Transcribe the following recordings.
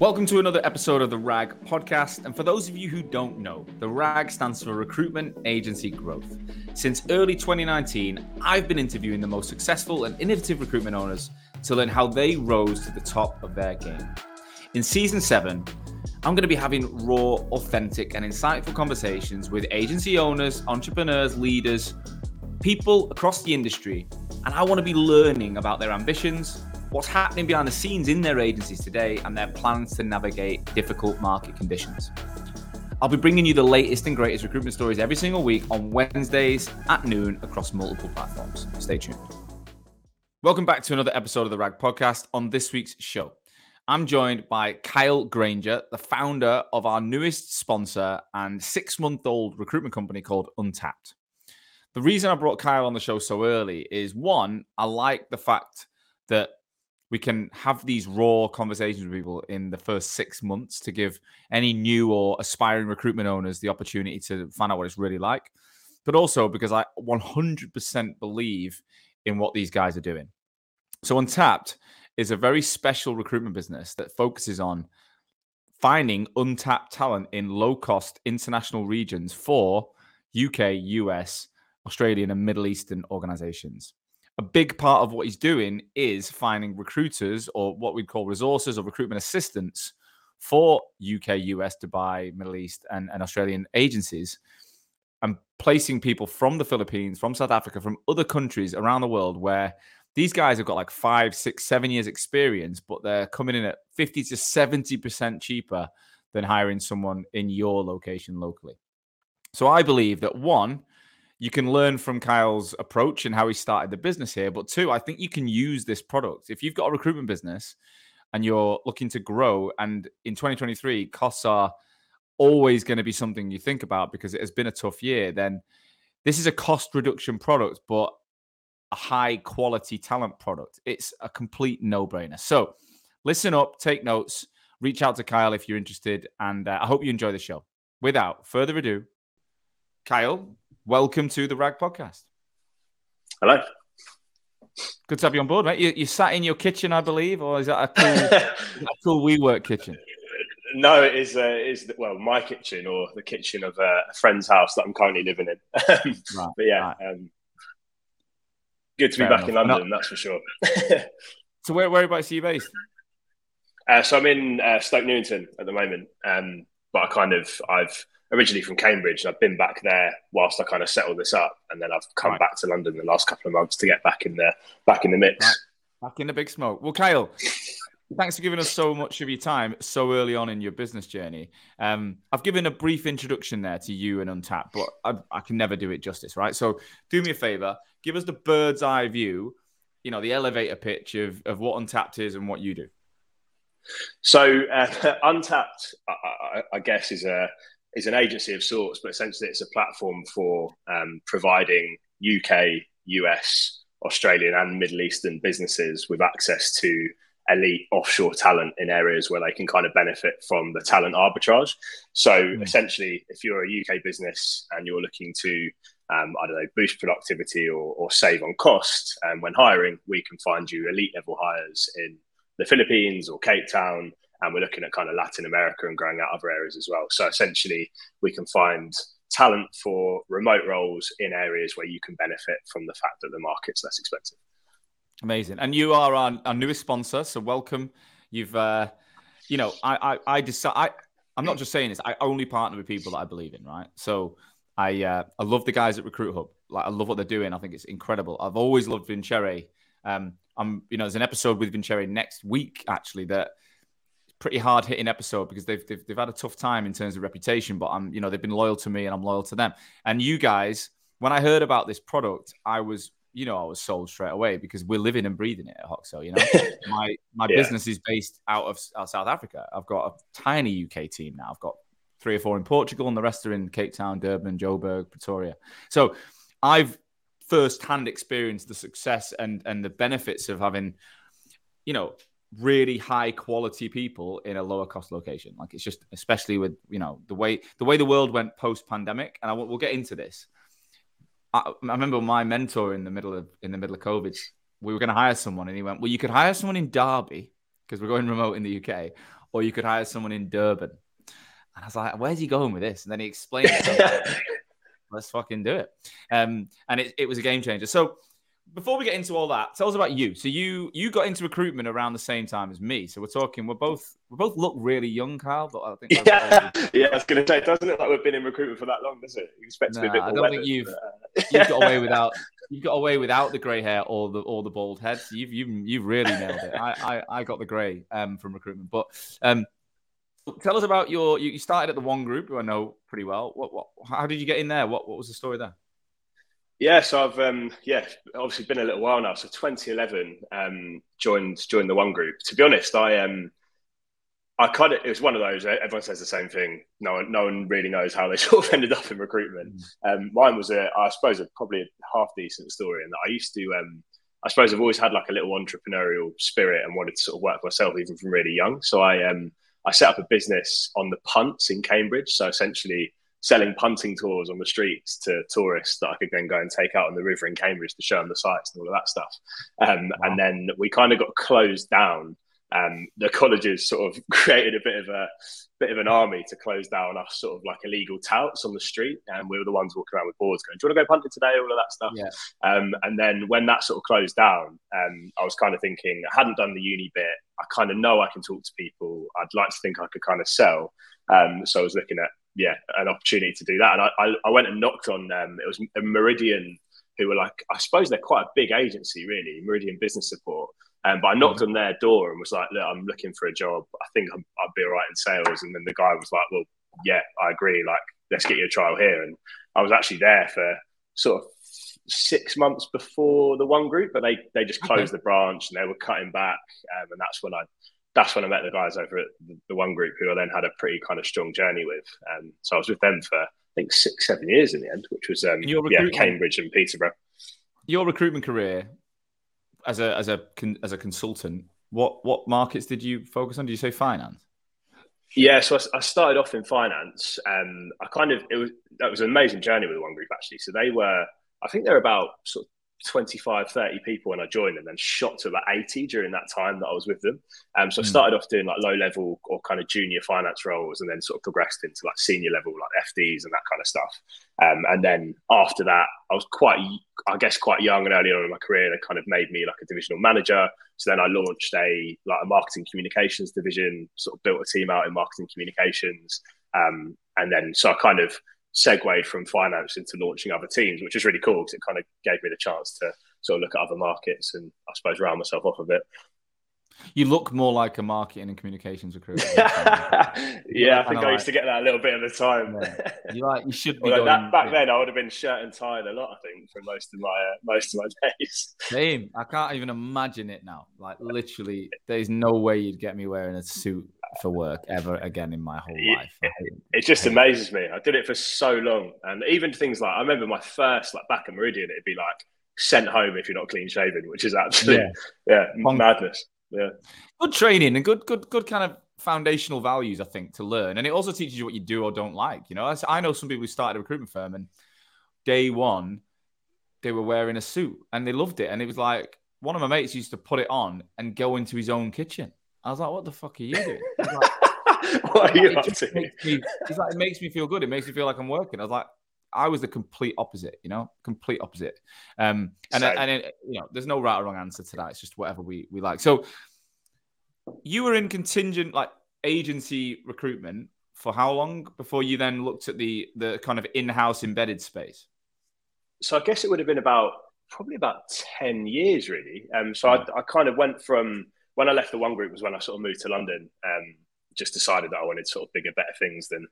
Welcome to another episode of the RAG podcast. And for those of you who don't know, the RAG stands for Recruitment Agency Growth. Since early 2019, I've been interviewing the most successful and innovative recruitment owners to learn how they rose to the top of their game. In season seven, I'm going to be having raw, authentic, and insightful conversations with agency owners, entrepreneurs, leaders, people across the industry. And I want to be learning about their ambitions what's happening behind the scenes in their agencies today and their plans to navigate difficult market conditions. I'll be bringing you the latest and greatest recruitment stories every single week on Wednesdays at noon across multiple platforms. Stay tuned. Welcome back to another episode of the RAG podcast. On this week's show, I'm joined by Kyle Grainger, the founder of our newest sponsor and six month old recruitment company called Untapped. The reason I brought Kyle on the show so early is one, I like the fact that we can have these raw conversations with people in the first six months to give any new or aspiring recruitment owners the opportunity to find out what it's really like. But also because I 100% believe in what these guys are doing. So, Untapped is a very special recruitment business that focuses on finding untapped talent in low cost international regions for UK, US, Australian, and Middle Eastern organizations a big part of what he's doing is finding recruiters or what we'd call resources or recruitment assistants for UK, US, Dubai, Middle East, and, and Australian agencies and placing people from the Philippines, from South Africa, from other countries around the world where these guys have got like five, six, seven years experience, but they're coming in at 50 to 70% cheaper than hiring someone in your location locally. So I believe that one, you can learn from Kyle's approach and how he started the business here. But two, I think you can use this product. If you've got a recruitment business and you're looking to grow, and in 2023, costs are always going to be something you think about because it has been a tough year, then this is a cost reduction product, but a high quality talent product. It's a complete no brainer. So listen up, take notes, reach out to Kyle if you're interested, and uh, I hope you enjoy the show. Without further ado, Kyle, welcome to the Rag Podcast. Hello. Good to have you on board, mate. You, you sat in your kitchen, I believe, or is that a cool, a cool WeWork kitchen? No, it is. Uh, is well my kitchen or the kitchen of uh, a friend's house that I'm currently living in. right, but yeah, right. um, good to Fair be back enough. in London. Not... That's for sure. so where whereabouts are you based? Uh, so I'm in uh, Stoke Newington at the moment, um, but I kind of I've originally from Cambridge, and I've been back there whilst I kind of settled this up, and then I've come right. back to London the last couple of months to get back in the back in the mix. Back in the big smoke. Well, Kyle, thanks for giving us so much of your time so early on in your business journey. Um, I've given a brief introduction there to you and Untapped, but I, I can never do it justice, right? So do me a favor, give us the bird's eye view, you know, the elevator pitch of, of what Untapped is and what you do. So uh, Untapped, I, I, I, guess, is a is an agency of sorts, but essentially it's a platform for um, providing UK, US, Australian, and Middle Eastern businesses with access to elite offshore talent in areas where they can kind of benefit from the talent arbitrage. So mm. essentially, if you're a UK business and you're looking to um, I don't know, boost productivity or, or save on cost. And when hiring, we can find you elite level hires in the Philippines or Cape Town, and we're looking at kind of Latin America and growing out other areas as well. So essentially, we can find talent for remote roles in areas where you can benefit from the fact that the market's less expensive. Amazing, and you are our, our newest sponsor, so welcome. You've, uh, you know, I, I, I decide. I, I'm not just saying this. I only partner with people that I believe in, right? So I, uh, I love the guys at Recruit Hub. Like I love what they're doing. I think it's incredible. I've always loved Vincere. Um, I'm, you know, there's an episode with Vincere next week actually that pretty hard hitting episode because they've, they've, they've had a tough time in terms of reputation, but I'm you know they've been loyal to me and I'm loyal to them. And you guys, when I heard about this product, I was you know I was sold straight away because we're living and breathing it at Hoxo. You know, my my yeah. business is based out of out South Africa. I've got a tiny UK team now. I've got three or four in Portugal, and the rest are in Cape Town, Durban, Joburg, Pretoria. So I've first-hand experienced the success and and the benefits of having you know really high quality people in a lower cost location. Like it's just, especially with you know the way the way the world went post pandemic, and I, we'll get into this. I, I, remember my mentor in the middle of in the middle of COVID. We were going to hire someone, and he went, "Well, you could hire someone in Derby because we're going remote in the UK, or you could hire someone in Durban. And I was like, where's he going with this? And then he explained let's fucking do it. Um, and it, it was a game changer. So before we get into all that, tell us about you. So you you got into recruitment around the same time as me. So we're talking. We're both we both look really young, Kyle. But I think yeah, yeah. I was going to say, it doesn't look like we've been in recruitment for that long, does it? You expect to nah, be a bit more. I don't think you've but, uh... you've got away without you've got away without the grey hair or the or the bald head. So you've you've you've really nailed it. I I, I got the grey um, from recruitment, but um, tell us about your. You started at the one group, who I know pretty well. What what? How did you get in there? What what was the story there? Yeah, so I've um, yeah obviously been a little while now. So 2011 um, joined joined the one group. To be honest, I um I kind of it was one of those. Everyone says the same thing. No one no one really knows how they sort of ended up in recruitment. Mm. Um, mine was a I suppose a, probably a half decent story in that I used to um I suppose I've always had like a little entrepreneurial spirit and wanted to sort of work for myself even from really young. So I um I set up a business on the punts in Cambridge. So essentially selling punting tours on the streets to tourists that I could then go and take out on the river in Cambridge to show them the sights and all of that stuff. Um, wow. And then we kind of got closed down. Um, the colleges sort of created a bit of a bit of an army to close down us sort of like illegal touts on the street, and we were the ones walking around with boards going, "Do you want to go punting today?" All of that stuff. Yeah. Um, and then when that sort of closed down, um, I was kind of thinking I hadn't done the uni bit. I kind of know I can talk to people. I'd like to think I could kind of sell. Um, so I was looking at yeah, an opportunity to do that. And I, I, I went and knocked on um, it was a Meridian who were like, I suppose they're quite a big agency, really, Meridian Business Support. Um, but I knocked mm-hmm. on their door and was like, look, I'm looking for a job. I think i would be all right in sales. And then the guy was like, well, yeah, I agree. Like, let's get you a trial here. And I was actually there for sort of six months before the one group, but they they just closed okay. the branch and they were cutting back. Um, and that's when I that's when I met the guys over at the one group who I then had a pretty kind of strong journey with. Um, so I was with them for I think six, seven years in the end, which was um, yeah, Cambridge and Peterborough. Your recruitment career as a as a as a consultant, what what markets did you focus on? Did you say finance? Yeah, so I, I started off in finance. Um, I kind of it was that was an amazing journey with the one group actually. So they were, I think they're about sort of 25, 30 people when I joined them and then shot to about 80 during that time that I was with them. Um, so I hmm. started off doing like low level or kind of junior finance roles and then sort of progressed into like senior level, like FDs and that kind of stuff. Um, and then after that, I was quite, I guess, quite young and early on in my career. They kind of made me like a divisional manager. So then I launched a like a marketing communications division, sort of built a team out in marketing communications. Um, and then so I kind of segued from finance into launching other teams, which was really cool because it kind of gave me the chance to sort of look at other markets and I suppose round myself off a bit. You look more like a marketing and communications recruiter. yeah, I think I used to get that a little bit at the time. Yeah. You like you should be. Well, that, back yeah. then, I would have been shirt and tie a lot. I think for most of my uh, most of my days. Same. I can't even imagine it now. Like literally, there's no way you'd get me wearing a suit for work ever again in my whole life. It, it just amazes me. I did it for so long, and even things like I remember my first like back at Meridian, it'd be like sent home if you're not clean shaven, which is absolutely yeah, yeah madness. Yeah, good training and good, good, good kind of foundational values, I think, to learn, and it also teaches you what you do or don't like. You know, I know some people who started a recruitment firm and day one they were wearing a suit and they loved it, and it was like one of my mates used to put it on and go into his own kitchen I was like, what the fuck are you doing? Like, what are you up to? Me, he's like, it makes me feel good. It makes me feel like I'm working. I was like, I was the complete opposite, you know, complete opposite. Um, and Same. and it, you know, there's no right or wrong answer to that. It's just whatever we we like. So you were in contingent like agency recruitment for how long before you then looked at the the kind of in-house embedded space? So I guess it would have been about probably about 10 years really. Um, so yeah. I, I kind of went from when I left the one group was when I sort of moved to London. Um, just decided that I wanted sort of bigger, better things than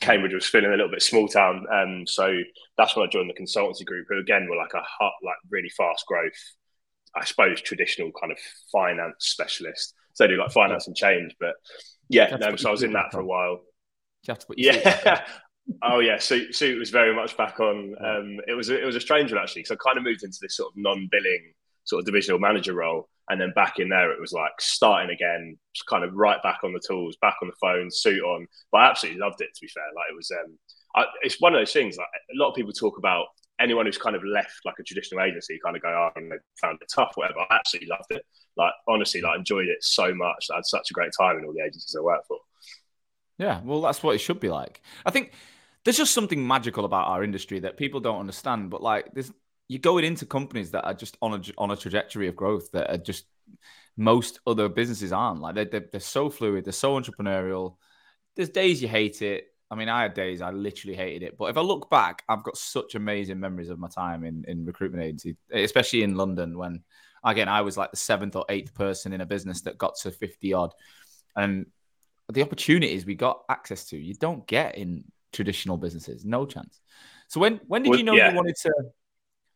Cambridge was feeling a little bit small town. Um, so that's when I joined the consultancy group, who again were like a hot, like really fast growth, I suppose traditional kind of finance specialist. So they do like finance and change, but yeah, no, so I was in that for a while. yeah. oh yeah, suit suit was very much back on. Um, it was it was a strange one actually, because I kind of moved into this sort of non-billing sort of divisional manager role. And then back in there, it was like starting again, kind of right back on the tools, back on the phone, suit on. But I absolutely loved it. To be fair, like it was, um, I, it's one of those things. Like a lot of people talk about anyone who's kind of left like a traditional agency kind of go, oh, they found it tough, whatever. I absolutely loved it. Like honestly, like enjoyed it so much. I had such a great time in all the agencies I worked for. Yeah, well, that's what it should be like. I think there's just something magical about our industry that people don't understand. But like, there's you're going into companies that are just on a on a trajectory of growth that are just most other businesses aren't. Like they're, they're, they're so fluid, they're so entrepreneurial. There's days you hate it. I mean, I had days I literally hated it. But if I look back, I've got such amazing memories of my time in, in recruitment agency, especially in London when, again, I was like the seventh or eighth person in a business that got to 50 odd. And the opportunities we got access to, you don't get in traditional businesses. No chance. So when when did well, you know yeah. you wanted to?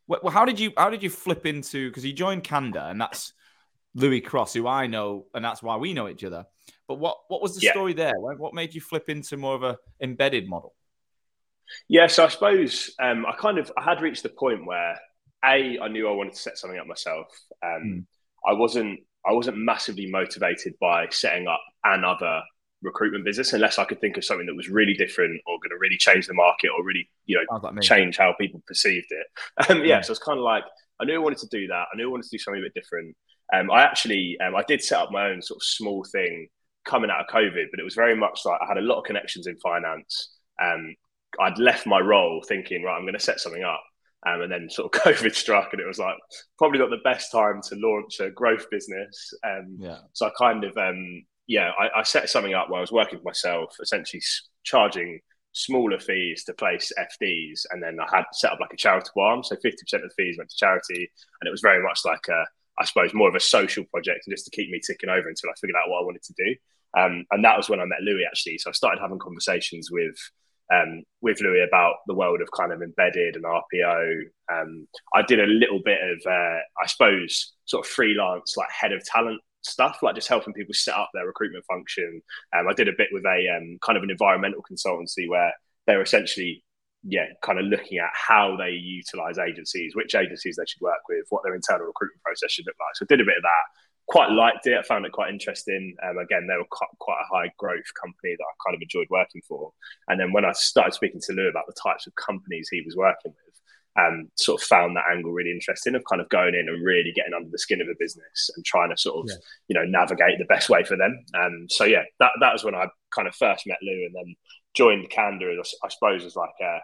Well, how did you how did you flip into? Because you joined Candour, and that's Louis Cross, who I know, and that's why we know each other. But what what was the yeah. story there? What made you flip into more of a embedded model? Yeah, so I suppose um, I kind of I had reached the point where a I knew I wanted to set something up myself. Um, mm. I wasn't I wasn't massively motivated by setting up another recruitment business unless I could think of something that was really different or going to really change the market or really, you know, like change how people perceived it. Um, yeah, yeah, so it's kind of like I knew I wanted to do that. I knew I wanted to do something a bit different. Um, I actually, um, I did set up my own sort of small thing coming out of COVID, but it was very much like I had a lot of connections in finance. Um, I'd left my role thinking, right, I'm going to set something up. Um, and then sort of COVID struck, and it was like probably not the best time to launch a growth business. Um, yeah. So I kind of um, yeah, I, I, set something up where I was working for myself, essentially charging smaller fees to place FDs, and then I had set up like a charitable arm. So fifty percent of the fees went to charity, and it was very much like a, I suppose, more of a social project, just to keep me ticking over until I figured out what I wanted to do. Um, and that was when I met Louis actually. So I started having conversations with um, with Louis about the world of kind of embedded and RPO. Um, I did a little bit of, uh, I suppose, sort of freelance, like head of talent stuff, like just helping people set up their recruitment function. Um, I did a bit with a um, kind of an environmental consultancy where they're essentially, yeah, kind of looking at how they utilize agencies, which agencies they should work with, what their internal recruitment process should look like. So I did a bit of that. Quite liked it. I found it quite interesting. Um, again, they were quite a high growth company that I kind of enjoyed working for. And then when I started speaking to Lou about the types of companies he was working with, um, sort of found that angle really interesting of kind of going in and really getting under the skin of a business and trying to sort of yeah. you know navigate the best way for them. Um, so yeah, that that was when I kind of first met Lou and then joined Candour, I suppose, as like a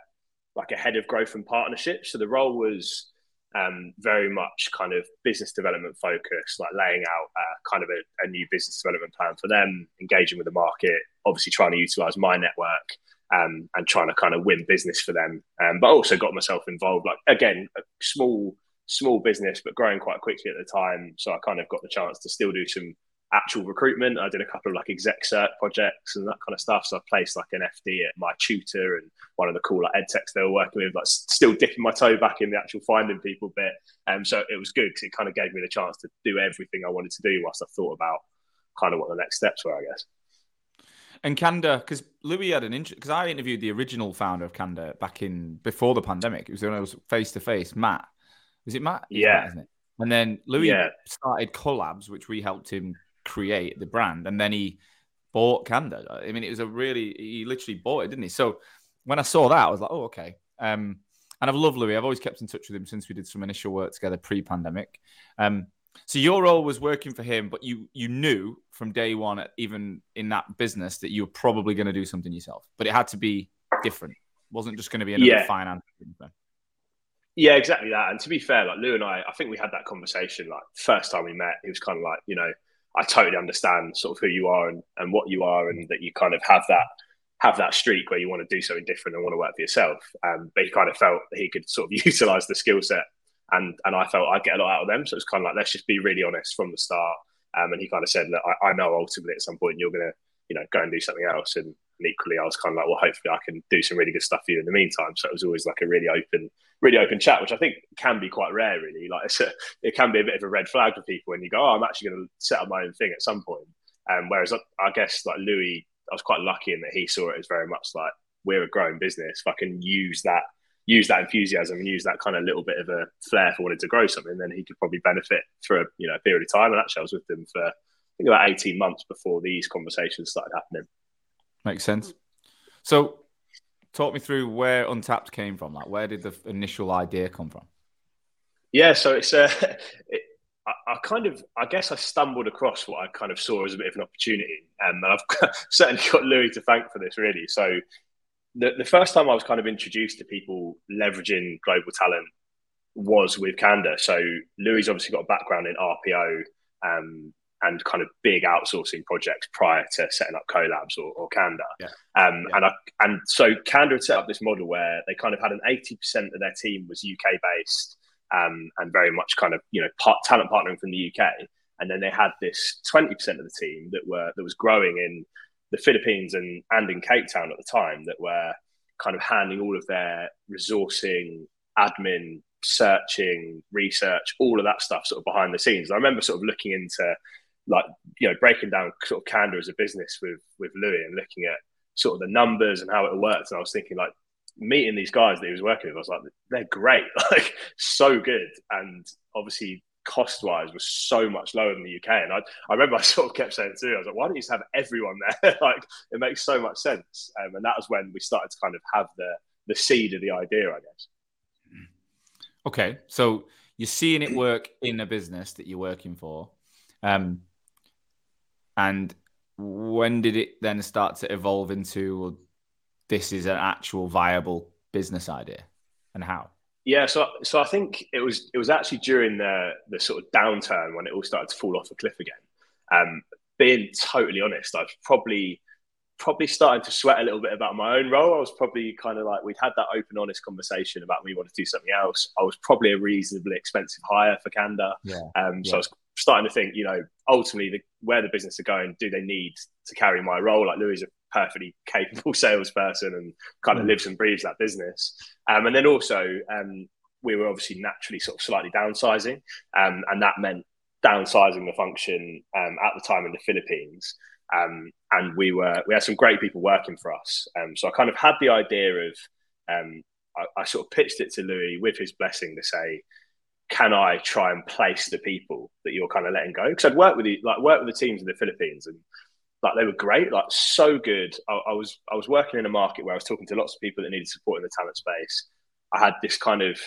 like a head of growth and partnerships. So the role was um, very much kind of business development focused, like laying out uh, kind of a, a, new business development plan for them, engaging with the market, obviously trying to utilize my network um, and trying to kind of win business for them. Um, but also got myself involved, like again, a small small business, but growing quite quickly at the time. So I kind of got the chance to still do some actual recruitment. I did a couple of like exec search projects and that kind of stuff. So I placed like an FD at MyTutor and one of the cool like ed techs they were working with, like still dipping my toe back in the actual finding people bit. Um, so it was good because it kind of gave me the chance to do everything I wanted to do whilst I thought about kind of what the next steps were, I guess. And Candour, because Louis had an interest, because I interviewed the original founder of Candour back in before the pandemic. It was when I was face to face. Matt, is it Matt? Yeah, Matt, it? And then Louis yeah. started Collabs, which we helped him create the brand, and then he bought Candour. I mean, it was a really he literally bought it, didn't he? So when I saw that, I was like, oh, okay. Um, and I've loved Louis. I've always kept in touch with him since we did some initial work together pre-pandemic. Um, so your role was working for him, but you you knew from day one, even in that business, that you were probably going to do something yourself. But it had to be different. It wasn't just going to be another yeah. finance. Thing. Yeah, exactly that. And to be fair, like Lou and I, I think we had that conversation like first time we met. He was kind of like, you know, I totally understand sort of who you are and, and what you are, and that you kind of have that have that streak where you want to do something different and want to work for yourself. Um, but he kind of felt that he could sort of utilize the skill set and and I felt I'd get a lot out of them. So it's kind of like let's just be really honest from the start. Um, and he kind of said, look, I, I know ultimately at some point you're going to you know go and do something else. And, and, equally, I was kind of like, well, hopefully I can do some really good stuff for you in the meantime. So it was always like a really open, really open chat, which I think can be quite rare. Really, like a, it can be a bit of a red flag for people when you go, oh, I'm actually going to set up my own thing at some point. Um, whereas I, I guess like Louis, I was quite lucky in that he saw it as very much like we're a growing business. If I can use that use that enthusiasm and use that kind of little bit of a flair for wanting to grow something, then he could probably benefit for a you know a period of time. And actually, I was with them for I think about eighteen months before these conversations started happening. Makes sense. So talk me through where Untapped came from. Like, where did the initial idea come from? Yeah, so it's uh, it, I, I, kind of, I guess, I stumbled across what I kind of saw as a bit of an opportunity, um, and I've certainly got Louis to thank for this, really. So, the the first time I was kind of introduced to people leveraging global talent was with Candour. So, Louis obviously got a background in RPO. Um, and kind of big outsourcing projects prior to setting up Collabs or, or Candour. Yeah. Um, yeah. And I, and so Candour had set up this model where they kind of had an 80% of their team was UK based um, and very much kind of you know part, talent partnering from the UK. And then they had this 20% of the team that were that was growing in the Philippines and and in Cape Town at the time that were kind of handing all of their resourcing, admin, searching, research, all of that stuff sort of behind the scenes. I remember sort of looking into like you know breaking down sort of Candour as a business with with Louis and looking at sort of the numbers and how it works. And I was thinking like meeting these guys that he was working with, I was like, they're great, like so good, and obviously cost wise was so much lower than the UK. And I, I remember I sort of kept saying too, I was like, why don't you just have everyone there? like it makes so much sense. Um, and that was when we started to kind of have the the seed of the idea, I guess. Okay, so you're seeing it work in a business that you're working for, um, and when did it then start to evolve into? this is an actual viable business idea and how? Yeah, so so I think it was it was actually during the the sort of downturn when it all started to fall off a cliff again. Um, being totally honest, I was probably probably starting to sweat a little bit about my own role. I was probably kind of like we'd had that open, honest conversation about we want to do something else. I was probably a reasonably expensive hire for Candour. Yeah. Um, so yeah. I was starting to think, you know, ultimately the, where the business are going, do they need to carry my role? Like Louis perfectly capable salesperson and kind of mm. lives and breathes that business. Um, and then also, um, we were obviously naturally sort of slightly downsizing, um, and that meant downsizing the function um, at the time in the Philippines. Um, and we were we had some great people working for us. Um, so I kind of had the idea of I, I sort of pitched it to Louis with his blessing to say, can I try and place the people that you're kind of letting go? Because I'd worked with the like worked with the teams in the Philippines and like they were great, like so good. I, I, was I was working in a market where I was talking to lots of people that needed support in the talent space. I had this kind of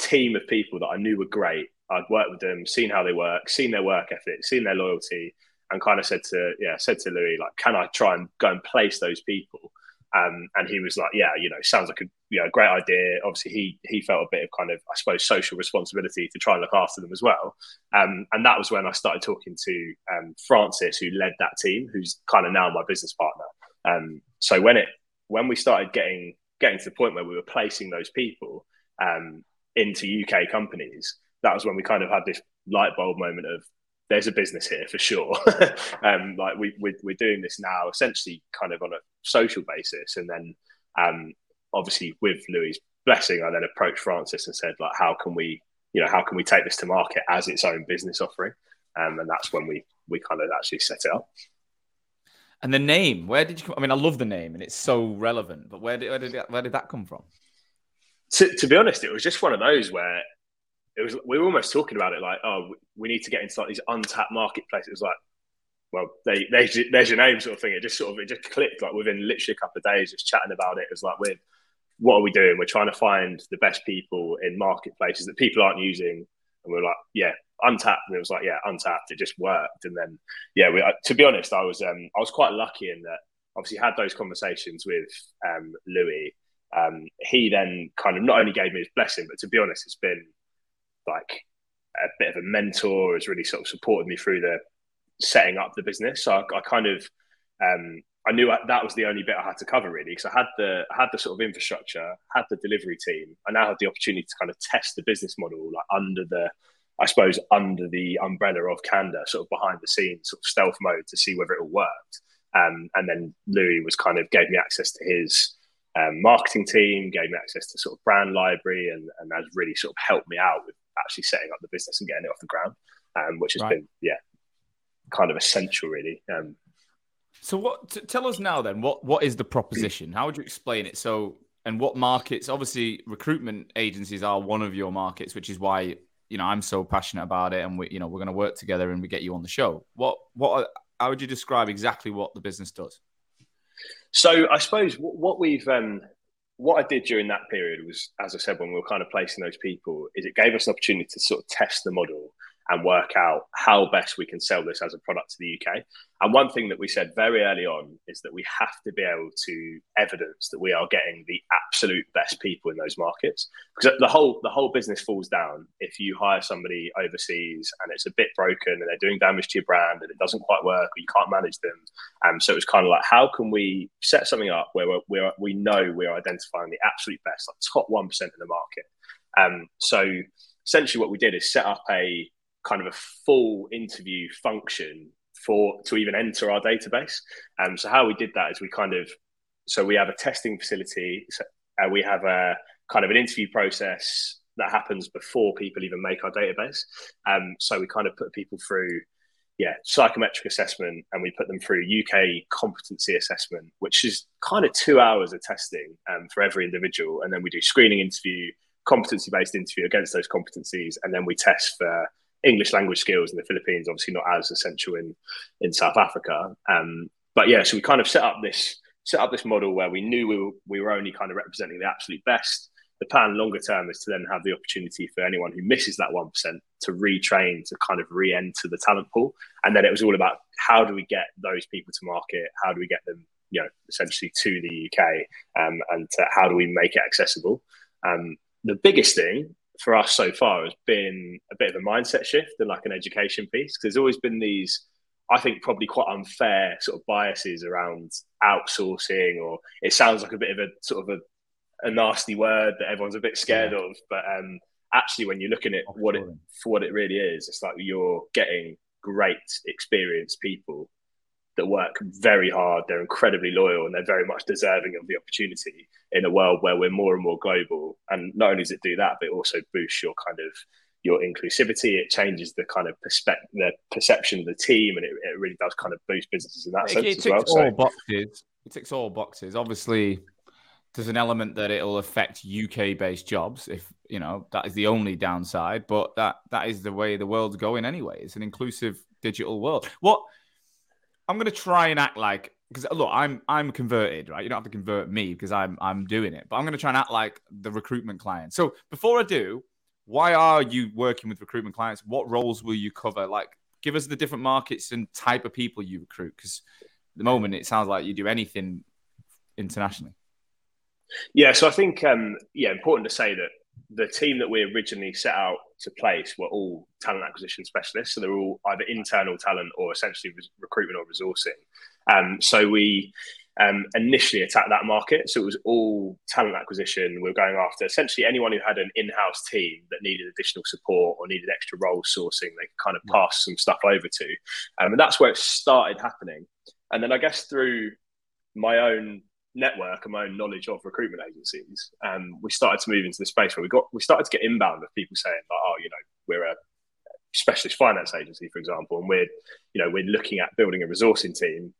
team of people that I knew were great. I'd worked with them, seen how they work, seen their work ethic, seen their loyalty, and kind of said to yeah, said to Louis like, can I try and go and place those people? Um, and he was like, yeah, you know, sounds like a you know, great idea. Obviously, he he felt a bit of kind of, I suppose, social responsibility to try and look after them as well. Um, and that was when I started talking to um, Francis, who led that team, who's kind of now my business partner. Um, so when it when we started getting getting to the point where we were placing those people um, into UK companies, that was when we kind of had this light bulb moment of there's a business here for sure. um, like we, we, we're doing this now essentially kind of on a social basis. And then um, obviously with Louis' blessing, I then approached Francis and said, like, how can we, you know, how can we take this to market as its own business offering? Um, and that's when we, we kind of actually set it up. And the name, where did you come? I mean, I love the name and it's so relevant, but where did, where did, that, where did that come from? To, to be honest, it was just one of those where it was we were almost talking about it like, oh, we need to get into like these untapped marketplaces. It was like, well, they, they, there's your name sort of thing. It just sort of it just clicked like within literally a couple of days, just chatting about it. It was like, we're what are we doing? We're trying to find the best people in marketplaces that people aren't using, and we are like, yeah, untapped. And it was like, yeah, untapped. It just worked. And then, yeah, we, to be honest, I was um, I was quite lucky in that obviously had those conversations with um, Louis. Um, he then kind of not only gave me his blessing, but to be honest, it's been like a bit of a mentor, has really sort of supported me through the setting up the business. So I, I kind of um, I knew that was the only bit I had to cover really because I had the I had the sort of infrastructure, had the delivery team. I now had the opportunity to kind of test the business model like under the I suppose under the umbrella of Candour, sort of behind the scenes, sort of stealth mode to see whether it all worked. Um, and then Louis was kind of gave me access to his um, marketing team, gave me access to sort of brand library, and, and has really sort of helped me out with actually setting up the business and getting it off the ground, um, which has right. been yeah kind of essential really. Um, so what? T- tell us now then. What what is the proposition? How would you explain it? So and what markets? Obviously, recruitment agencies are one of your markets, which is why you know I'm so passionate about it, and we you know we're going to work together and we get you on the show. What what? How would you describe exactly what the business does? So I suppose what we've um, what I did during that period was, as I said, when we were kind of placing those people, is it gave us an opportunity to sort of test the model and work out how best we can sell this as a product to the UK. And one thing that we said very early on is that we have to be able to evidence that we are getting the absolute best people in those markets. Because the whole the whole business falls down if you hire somebody overseas and it's a bit broken and they're doing damage to your brand and it doesn't quite work or you can't manage them. Um, so it was kind of like, how can we set something up where we're, we're we know we're identifying the absolute best, like top one percent in the market. Um, so essentially, what we did is set up a kind of a full interview function for to even enter our database. Um, so how we did that is we kind of so we have a testing facility. So, uh, we have a kind of an interview process that happens before people even make our database. Um, so we kind of put people through, yeah, psychometric assessment, and we put them through UK competency assessment, which is kind of two hours of testing um, for every individual, and then we do screening interview, competency based interview against those competencies, and then we test for English language skills in the Philippines, obviously not as essential in in South Africa. Um, but yeah, so we kind of set up this set up this model where we knew we were, we were only kind of representing the absolute best. The plan longer term is to then have the opportunity for anyone who misses that one percent to retrain to kind of re-enter the talent pool. And then it was all about how do we get those people to market? How do we get them, you know, essentially to the UK? Um, and how do we make it accessible? Um, the biggest thing for us so far has been a bit of a mindset shift and like an education piece because there's always been these I think probably quite unfair sort of biases around outsourcing, or it sounds like a bit of a sort of a, a nasty word that everyone's a bit scared yeah. of. But um, actually, when you're looking at what it for what it really is, it's like you're getting great experienced people that work very hard. They're incredibly loyal and they're very much deserving of the opportunity in a world where we're more and more global. And not only does it do that, but it also boosts your kind of your inclusivity. It changes the kind of perspective, the perception of the team, and it, it really does kind of boost businesses in that it, sense it as well. All so. boxes. It ticks all boxes. Obviously, there's an element that it'll affect UK-based jobs if you know that is the only downside. But that that is the way the world's going anyway. It's an inclusive digital world. What I'm to try and act like because look, I'm I'm converted, right? You don't have to convert me because I'm I'm doing it, but I'm to try and act like the recruitment client. So before I do, why are you working with recruitment clients? What roles will you cover? Like, give us the different markets and type of people you recruit because the moment it sounds like you do anything internationally. Yeah, so I think um, yeah, important to say that the team that we originally set out to place were all talent acquisition specialists. So they're all either internal talent or essentially recruitment or resourcing. Um, so we um, initially attacked that market. So it was all talent acquisition. We were going after essentially anyone who had an in house team that needed additional support or needed extra role sourcing, they could kind of pass some stuff over to. Um, and that's where it started happening. And then I guess through my own network and my own knowledge of recruitment agencies, um, we started to move into the space where we got we started to get inbound of people saying like, oh, you know, we're a specialist finance agency, for example, and we're you know we're looking at building a resourcing team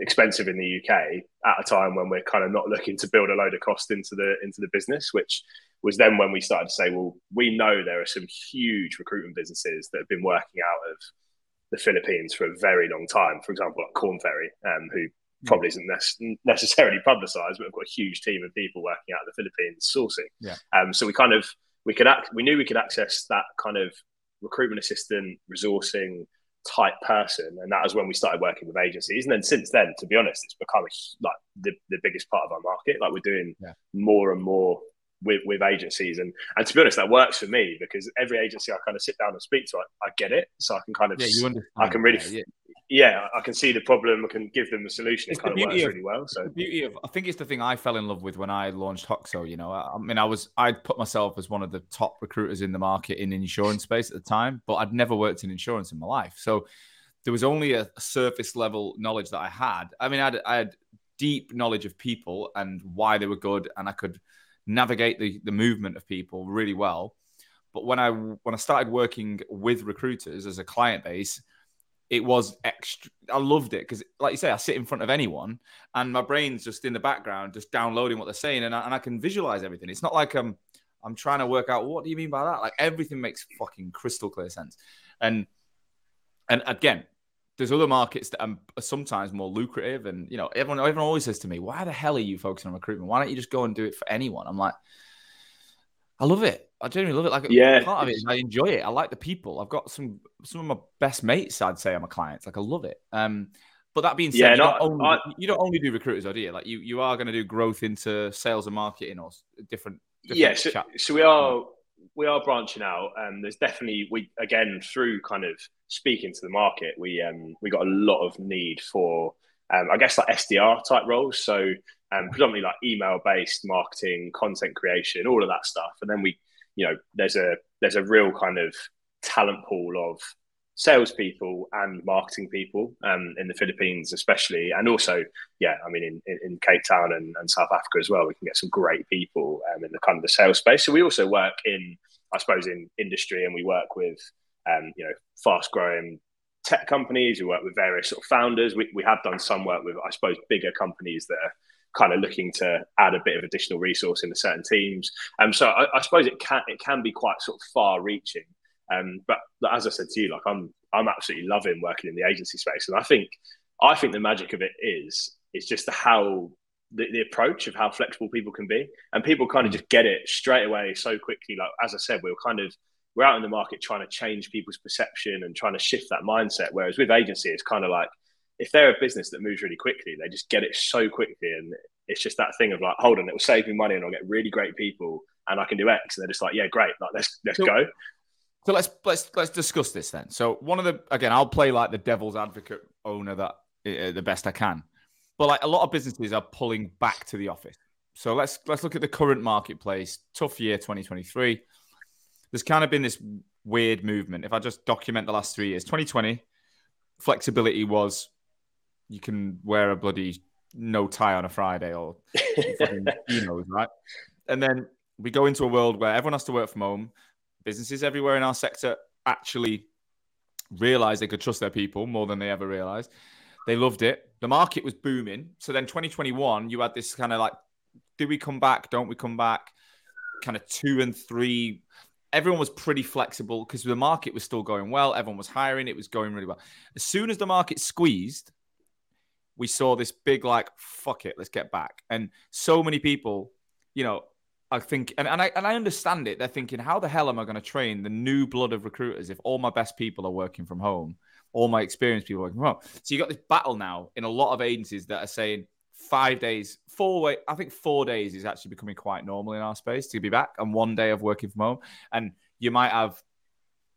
expensive in the UK at a time when we're kind of not looking to build a load of cost into the into the business, which was then when we started to say, well, we know there are some huge recruitment businesses that have been working out of the Philippines for a very long time. For example, like Korn Ferry, um, who probably isn't necessarily publicised, but we've got a huge team of people working out of the Philippines sourcing. Yeah. Um, so we kind of we could act, we knew we could access that kind of recruitment assistant resourcing type person, and that was when we started working with agencies. And then since then, to be honest, it's become a, like the, the biggest part of our market. Like we're doing yeah. more and more with, with agencies. And and to be honest, that works for me because every agency I kind of sit down and speak to, I, I get it. So I can kind of, yeah, I can really, yeah, yeah, I can see the problem. I can give them the solution. It's it kind of works of, really well. So the beauty of, I think it's the thing I fell in love with when I launched Hoxo. You know, I, I mean, I was, I'd put myself as one of the top recruiters in the market in the insurance space at the time, but I'd never worked in insurance in my life. So there was only a surface level knowledge that I had. I mean, I had, I had deep knowledge of people and why they were good, and I could navigate the, the movement of people really well. But when I when I started working with recruiters as a client base, it was extra. I loved it because, like you say, I sit in front of anyone, and my brain's just in the background, just downloading what they're saying, and I, and I can visualize everything. It's not like I'm I'm trying to work out what do you mean by that. Like everything makes fucking crystal clear sense, and and again, there's other markets that are sometimes more lucrative, and you know, everyone everyone always says to me, "Why the hell are you focusing on recruitment? Why don't you just go and do it for anyone?" I'm like, I love it. I genuinely love it. Like, yeah, part of it is I enjoy it. I like the people. I've got some some of my best mates. I'd say are my clients. Like, I love it. Um, but that being said, yeah, you, don't only, I, you, don't only, do recruiters, do you? Like, you you are going to do growth into sales and marketing or different. different yeah, so, so we are we are branching out. and there's definitely we again through kind of speaking to the market, we um, we got a lot of need for um, I guess like SDR type roles. So um, predominantly like email based marketing, content creation, all of that stuff. And then we, you know, there's a there's a real kind of talent pool of salespeople and marketing people um, in the Philippines, especially, and also, yeah, I mean, in, in, in Cape Town and, and, South Africa as well, we can get some great people um, in the kind of the sales space. So we also work in, I suppose, in industry, and we work with, um, you know, fast growing tech companies. We work with various sort of founders. We, we have done some work with, I suppose, bigger companies that are kind of looking to add a bit of additional resource into certain teams. Um, so I, I suppose it can it can be quite sort of far reaching. Um, but, as I said to you, like I'm I'm absolutely loving working in the agency space, and I think I think the magic of it is it's just how the, the approach of how flexible people can be, and people kind of mm. just get it straight away so quickly. Like as I said, we are kind of we're out in the market trying to change people's perception and trying to shift that mindset. Whereas with agency, it's kind of like if they're a business that moves really quickly, they just get it so quickly, and it's just that thing of like, hold on, it will save me money, and I'll get really great people, and I can do X, and they're just like, yeah, great, like let's let's so, go. So let's let's let's discuss this then. So one of the again, I'll play like the devil's advocate owner that uh, the best I can, but like a lot of businesses are pulling back to the office. So let's let's look at the current marketplace. Tough year 2023. There's kind of been this weird movement. If I just document the last three years, 2020, flexibility was you can wear a bloody no tie on a Friday or you know, right? And then we go into a world where everyone has to work from home businesses everywhere in our sector actually realized they could trust their people more than they ever realized. They loved it. The market was booming. So then 2021, you had this kind of like, do we come back? Don't we come back? Kind of two and three. Everyone was pretty flexible because the market was still going well. Everyone was hiring. It was going really well. As soon as the market squeezed, we saw this big, like, fuck it, let's get back. And so many people, you know, I think, and, and I and I understand it. They're thinking, how the hell am I going to train the new blood of recruiters if all my best people are working from home, all my experienced people working from home? So you got this battle now in a lot of agencies that are saying five days, four way. I think four days is actually becoming quite normal in our space to be back, and one day of working from home, and you might have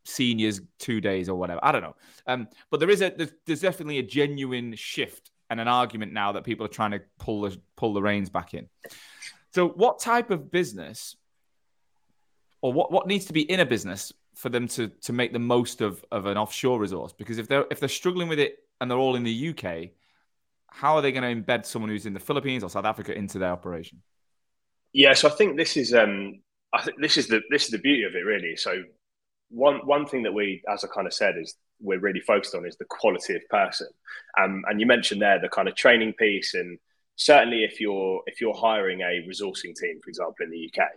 seniors two days or whatever. I don't know. Um, but there is a there's, there's definitely a genuine shift and an argument now that people are trying to pull the pull the reins back in. So, what type of business, or what, what needs to be in a business for them to to make the most of, of an offshore resource? Because if they're if they're struggling with it and they're all in the UK, how are they going to embed someone who's in the Philippines or South Africa into their operation? Yeah, so I think this is um, I think this is the this is the beauty of it, really. So one one thing that we, as I kind of said, is we're really focused on is the quality of person. Um, and you mentioned there the kind of training piece and certainly if you're if you're hiring a resourcing team, for example, in the UK,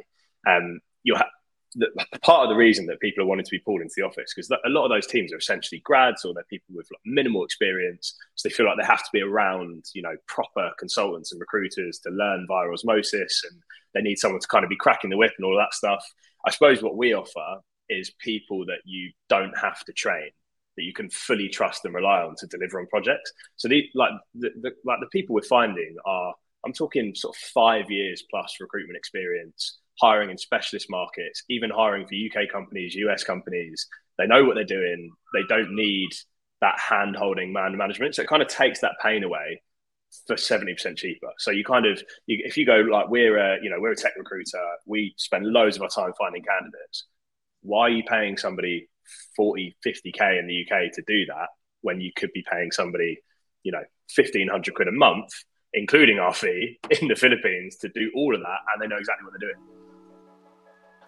um, you'll have the, part of the reason that people are wanting to be pulled into the office because a lot of those teams are essentially grads or they're people with like minimal experience, so they feel like they have to be around you know proper consultants and recruiters to learn via osmosis, and they need someone to kind of be cracking the whip and all that stuff. I suppose what we offer is people that you don't have to train that you can fully trust and rely on to deliver on projects. So the like the, the like the people we're finding are I'm talking sort of five years plus recruitment experience, hiring in specialist markets, even hiring for UK companies, US companies. They know what they're doing. They don't need that hand holding man management. So it kind of takes that pain away for 70% cheaper. So you kind of, you, if you go like we're a, you know, we're a tech recruiter, we spend loads of our time finding candidates. Why are you paying somebody 40, 50K in the UK to do that when you could be paying somebody, you know, 1500 quid a month, including our fee in the Philippines to do all of that. And they know exactly what they're doing.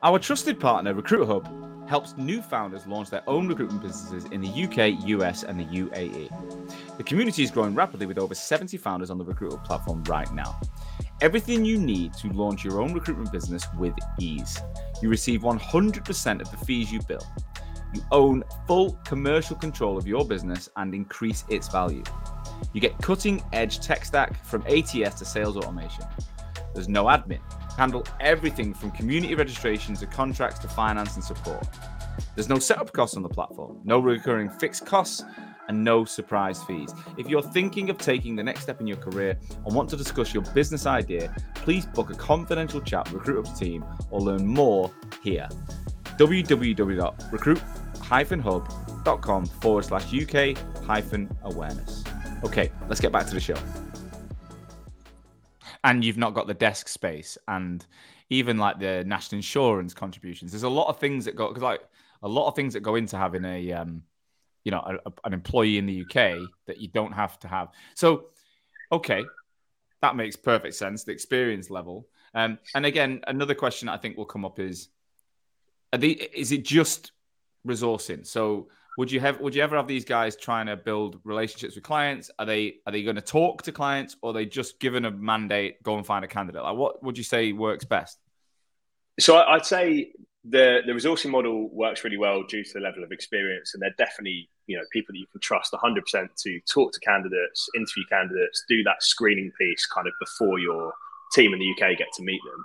Our trusted partner, Recruit Hub, helps new founders launch their own recruitment businesses in the UK, US, and the UAE. The community is growing rapidly with over 70 founders on the Recruit Hub platform right now. Everything you need to launch your own recruitment business with ease. You receive 100% of the fees you bill You own full commercial control of your business and increase its value. You get cutting edge tech stack from ATS to sales automation. There's no admin. Handle everything from community registration to contracts to finance and support. There's no setup costs on the platform, no recurring fixed costs, and no surprise fees. If you're thinking of taking the next step in your career and want to discuss your business idea, please book a confidential chat with RecruitHub's team or learn more here. www.recruit-hub.com forward slash UK hyphen awareness. Okay, let's get back to the show. And you've not got the desk space and even like the national insurance contributions. There's a lot of things that go because like a lot of things that go into having a um, you know a, a, an employee in the UK that you don't have to have. So, okay, that makes perfect sense. The experience level, um, and again, another question I think will come up is, they, is it just resourcing? So, would you have would you ever have these guys trying to build relationships with clients? Are they are they going to talk to clients, or they just given a mandate, go and find a candidate? Like, what would you say works best? So I'd say the the resourcing model works really well due to the level of experience, and they're definitely you know people that you can trust 100% to talk to candidates, interview candidates, do that screening piece kind of before your team in the UK get to meet them.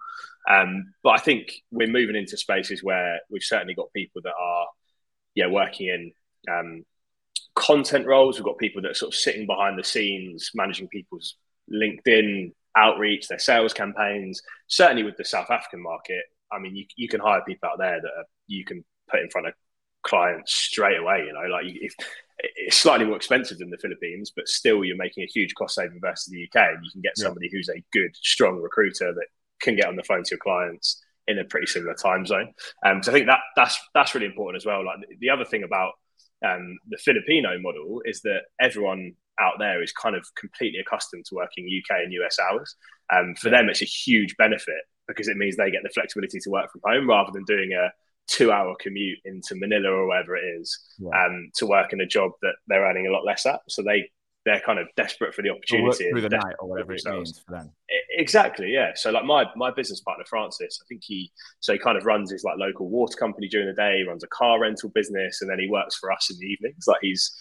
Um, but I think we're moving into spaces where we've certainly got people that are yeah working in um, content roles. We've got people that are sort of sitting behind the scenes, managing people's LinkedIn outreach, their sales campaigns. Certainly with the South African market, I mean, you, you can hire people out there that are, you can put in front of clients straight away. You know, like if it's slightly more expensive than the Philippines, but still you're making a huge cost saving versus the UK, and you can get somebody yeah. who's a good, strong recruiter that can get on the phone to your clients in a pretty similar time zone. Um, so I think that that's that's really important as well. Like the other thing about um, the Filipino model is that everyone out there is kind of completely accustomed to working UK and US hours. Um, for them, it's a huge benefit because it means they get the flexibility to work from home rather than doing a two hour commute into Manila or wherever it is yeah. um, to work in a job that they're earning a lot less at. So they they're kind of desperate for the opportunity through the night or whatever it means for them. Exactly, yeah. So like my my business partner Francis, I think he so he kind of runs his like local water company during the day, he runs a car rental business, and then he works for us in the evenings. Like he's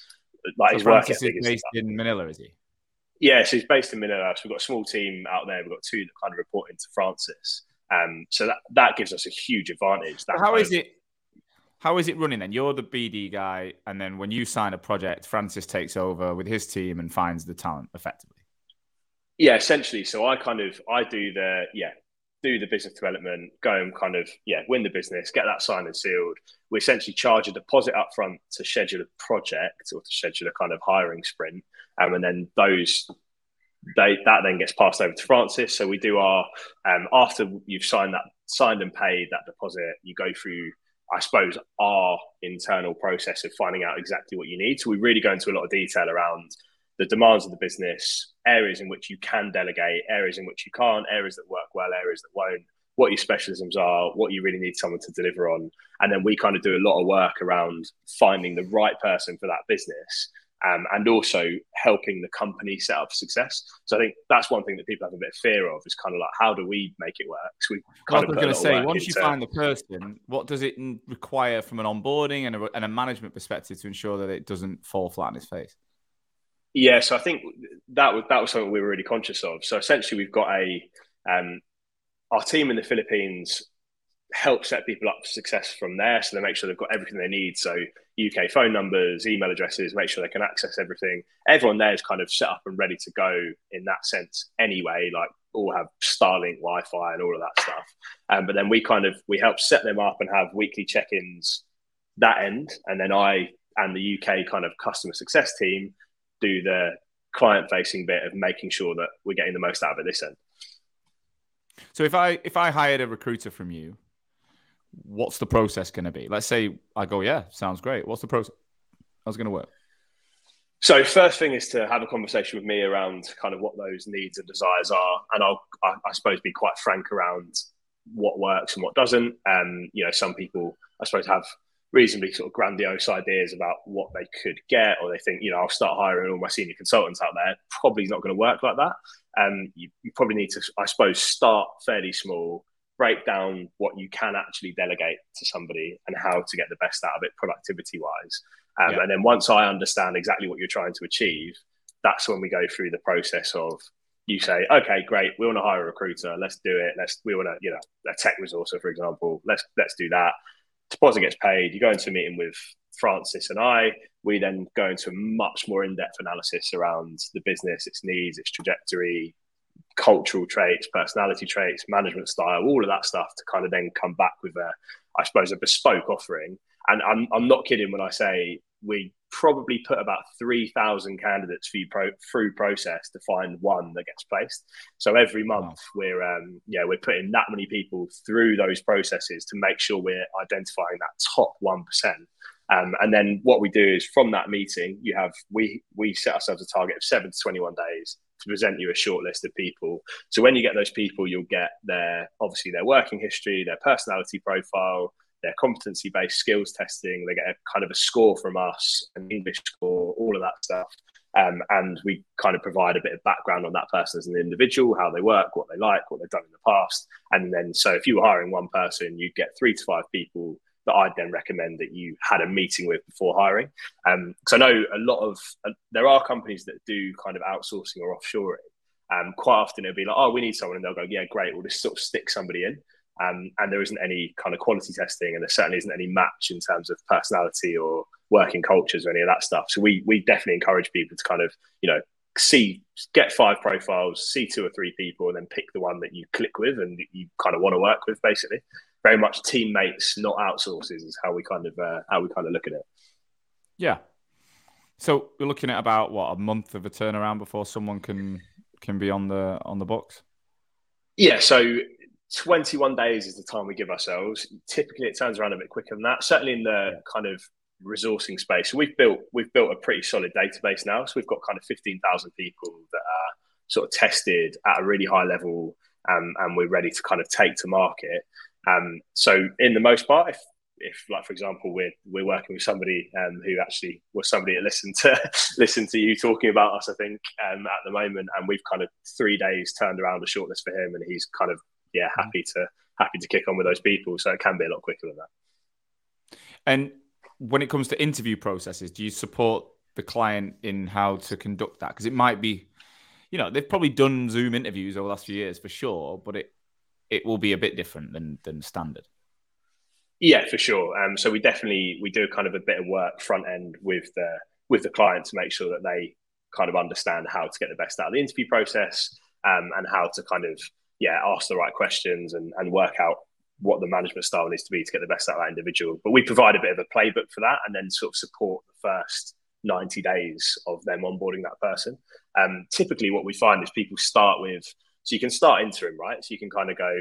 like so his Francis work is based in Manila, is he? Yeah, so he's based in Manila. So we've got a small team out there. We've got two that kind of report into Francis. Um, so that that gives us a huge advantage. That how is it? How is it running then? You're the BD guy, and then when you sign a project, Francis takes over with his team and finds the talent effectively. Yeah, essentially. So I kind of I do the yeah do the business development, go and kind of yeah win the business, get that signed and sealed. We essentially charge a deposit up front to schedule a project or to schedule a kind of hiring sprint, um, and then those they that then gets passed over to Francis. So we do our um, after you've signed that signed and paid that deposit, you go through I suppose our internal process of finding out exactly what you need. So we really go into a lot of detail around the demands of the business, areas in which you can delegate, areas in which you can't, areas that work well, areas that won't, what your specialisms are, what you really need someone to deliver on. And then we kind of do a lot of work around finding the right person for that business um, and also helping the company set up success. So I think that's one thing that people have a bit of fear of is kind of like, how do we make it work? So we kind well, of going to say, once into... you find the person, what does it require from an onboarding and a, and a management perspective to ensure that it doesn't fall flat on its face? Yeah, so I think that was that was something we were really conscious of. So essentially, we've got a um, our team in the Philippines help set people up for success from there. So they make sure they've got everything they need. So UK phone numbers, email addresses, make sure they can access everything. Everyone there is kind of set up and ready to go in that sense anyway. Like all have Starlink Wi-Fi and all of that stuff. Um, but then we kind of we help set them up and have weekly check-ins that end, and then I and the UK kind of customer success team do the client-facing bit of making sure that we're getting the most out of it this end. So if I if I hired a recruiter from you, what's the process going to be? Let's say I go, yeah, sounds great. What's the process? How's it going to work? So first thing is to have a conversation with me around kind of what those needs and desires are, and I'll I, I suppose be quite frank around what works and what doesn't. Um, you know, some people I suppose have reasonably sort of grandiose ideas about what they could get, or they think, you know, I'll start hiring all my senior consultants out there. Probably not going to work like that. Um, you, you probably need to, I suppose, start fairly small, break down what you can actually delegate to somebody and how to get the best out of it productivity wise. Um, yeah. And then once I understand exactly what you're trying to achieve, that's when we go through the process of you say, okay, great, we want to hire a recruiter, let's do it. Let's we want to, you know, a tech resourcer, for example, let's let's do that. Deposit gets paid. You go into a meeting with Francis and I. We then go into a much more in-depth analysis around the business, its needs, its trajectory, cultural traits, personality traits, management style, all of that stuff to kind of then come back with a, I suppose, a bespoke offering. And I'm, I'm not kidding when I say we probably put about 3,000 candidates through, pro, through process to find one that gets placed. So every month we're, um, yeah, we're putting that many people through those processes to make sure we're identifying that top 1%. Um, and then what we do is from that meeting, you have, we, we set ourselves a target of seven to 21 days to present you a short list of people. So when you get those people, you'll get their, obviously their working history, their personality profile, their competency based skills testing. They get a kind of a score from us, an English score, all of that stuff. Um, and we kind of provide a bit of background on that person as an individual, how they work, what they like, what they've done in the past. And then, so if you were hiring one person, you'd get three to five people that I'd then recommend that you had a meeting with before hiring. Because um, I know a lot of, uh, there are companies that do kind of outsourcing or offshoring. Um, quite often it'll be like, oh, we need someone. And they'll go, yeah, great. We'll just sort of stick somebody in. Um, and there isn't any kind of quality testing, and there certainly isn't any match in terms of personality or working cultures or any of that stuff. So we we definitely encourage people to kind of you know see get five profiles, see two or three people, and then pick the one that you click with and you kind of want to work with. Basically, very much teammates, not outsources, is how we kind of uh, how we kind of look at it. Yeah. So we're looking at about what a month of a turnaround before someone can can be on the on the books. Yeah. So 21 days is the time we give ourselves. Typically, it turns around a bit quicker than that. Certainly in the yeah. kind of resourcing space. So we've built we've built a pretty solid database now. So we've got kind of 15,000 people that are sort of tested at a really high level, um, and we're ready to kind of take to market. Um, so in the most part, if if like for example we're we're working with somebody um, who actually was somebody that listened to listen to you talking about us, I think um, at the moment, and we've kind of three days turned around a shortlist for him, and he's kind of yeah, mm. happy to happy to kick on with those people. So it can be a lot quicker than that. And when it comes to interview processes, do you support the client in how to conduct that? Because it might be, you know, they've probably done Zoom interviews over the last few years for sure, but it it will be a bit different than than standard. Yeah, for sure. Um, so we definitely we do kind of a bit of work front end with the with the client to make sure that they kind of understand how to get the best out of the interview process um, and how to kind of yeah, ask the right questions and, and work out what the management style needs to be to get the best out of that individual. But we provide a bit of a playbook for that and then sort of support the first 90 days of them onboarding that person. Um, typically, what we find is people start with, so you can start interim, right? So you can kind of go,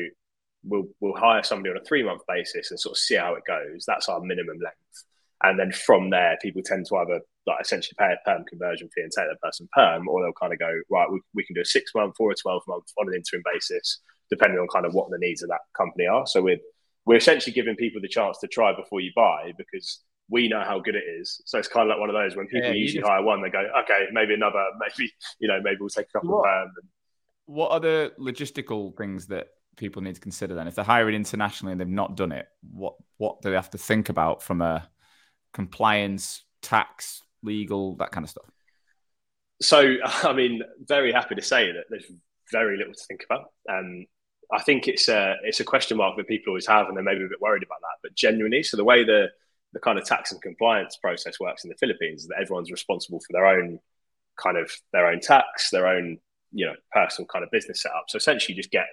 we'll, we'll hire somebody on a three month basis and sort of see how it goes. That's our minimum length. And then from there, people tend to either like essentially pay a perm conversion fee and take that person perm, or they'll kind of go right. We, we can do a six month or a twelve month on an interim basis, depending on kind of what the needs of that company are. So we're we're essentially giving people the chance to try before you buy because we know how good it is. So it's kind of like one of those when people yeah, usually just... hire one, they go, okay, maybe another, maybe you know, maybe we'll take a couple what, of perm. What are the logistical things that people need to consider then? If they're hiring internationally and they've not done it, what what do they have to think about from a compliance, tax, legal, that kind of stuff? So, I mean, very happy to say that there's very little to think about. Um, I think it's a it's a question mark that people always have, and they're maybe a bit worried about that. But genuinely, so the way the the kind of tax and compliance process works in the Philippines is that everyone's responsible for their own kind of their own tax, their own you know personal kind of business setup. So essentially, you just get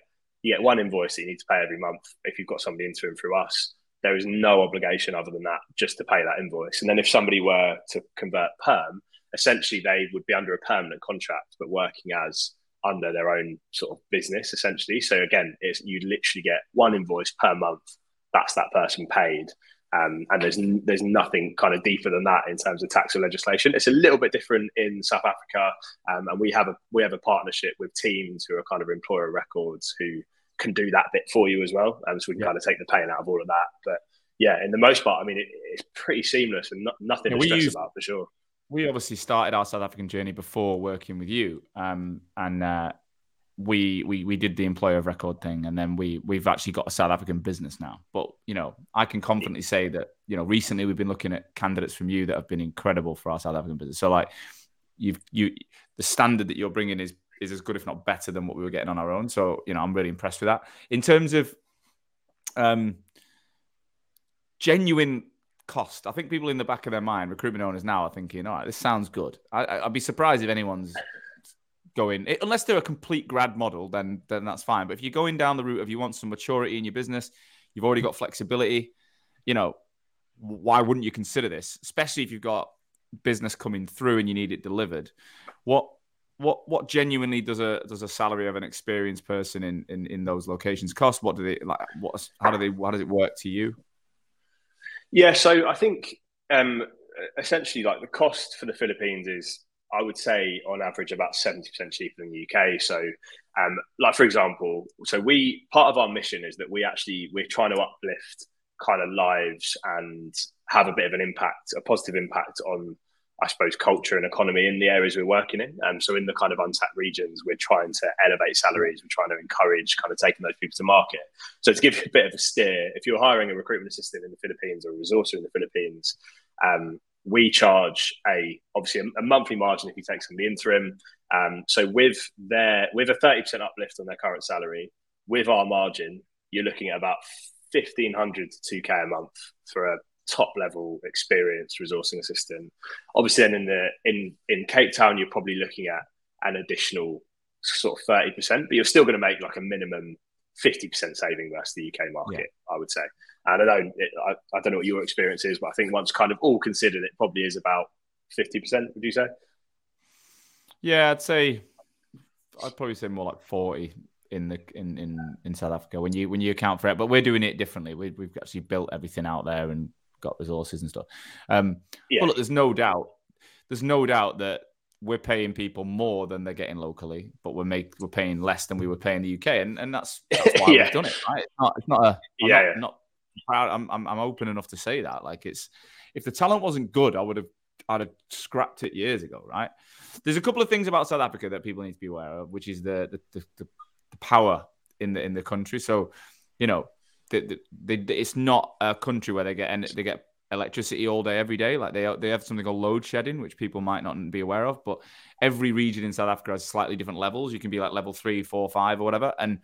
you get one invoice that you need to pay every month if you've got somebody into and through us there is no obligation other than that just to pay that invoice. And then if somebody were to convert perm, essentially they would be under a permanent contract, but working as under their own sort of business, essentially. So again, it's you literally get one invoice per month. That's that person paid. Um, and there's there's nothing kind of deeper than that in terms of tax or legislation. It's a little bit different in South Africa, um, and we have a we have a partnership with teams who are kind of employer records who can do that bit for you as well. And so we can yeah. kind of take the pain out of all of that. But yeah, in the most part, I mean, it, it's pretty seamless and nothing yeah, to stress about for sure. We obviously started our South African journey before working with you, um, and uh, we we we did the employer of record thing and then we we've actually got a South African business now. But you know, I can confidently say that, you know, recently we've been looking at candidates from you that have been incredible for our South African business. So like you've you the standard that you're bringing is is as good if not better than what we were getting on our own. So, you know, I'm really impressed with that. In terms of um genuine cost. I think people in the back of their mind, recruitment owners now, are thinking, "All right, this sounds good." I, would be surprised if anyone's going unless they're a complete grad model, then then that's fine. But if you're going down the route of you want some maturity in your business, you've already got flexibility. You know, why wouldn't you consider this? Especially if you've got business coming through and you need it delivered. What what what genuinely does a does a salary of an experienced person in in, in those locations cost? What do they like? What how do they how does it work to you? Yeah, so I think um, essentially like the cost for the Philippines is I would say on average about 70% cheaper than the UK. So, um, like for example, so we part of our mission is that we actually we're trying to uplift kind of lives and have a bit of an impact, a positive impact on I suppose, culture and economy in the areas we're working in. And um, so in the kind of untapped regions, we're trying to elevate salaries. We're trying to encourage kind of taking those people to market. So to give you a bit of a steer, if you're hiring a recruitment assistant in the Philippines or a resourcer in the Philippines, um, we charge a obviously a, a, monthly margin if you take some of the interim. Um, so with their with a 30% uplift on their current salary, with our margin, you're looking at about 1500 to 2k a month for a top level experienced resourcing assistant. Obviously, then in the in in Cape Town, you're probably looking at an additional sort of thirty percent, but you're still going to make like a minimum fifty percent saving versus the UK market. Yeah. I would say. And I don't it, I, I don't know what your experience is, but I think once kind of all considered, it probably is about fifty percent. Would you say? Yeah, I'd say I'd probably say more like forty in the in, in in South Africa when you when you account for it. But we're doing it differently. We, we've actually built everything out there and got resources and stuff. Um, yeah. But look, there's no doubt, there's no doubt that we're paying people more than they're getting locally, but we're make we're paying less than we were paying the UK, and and that's, that's why yeah. we've done it. Right? It's not it's not a I'm yeah, not, yeah. not proud. I'm, I'm I'm open enough to say that. Like it's if the talent wasn't good, I would have I'd have scrapped it years ago. Right? There's a couple of things about South Africa that people need to be aware of, which is the the, the, the, the power in the in the country. So you know they, they, it's not a country where they get they get electricity all day every day. Like they they have something called load shedding which people might not be aware of but every region in south africa has slightly different levels. You can be like level three four five or whatever and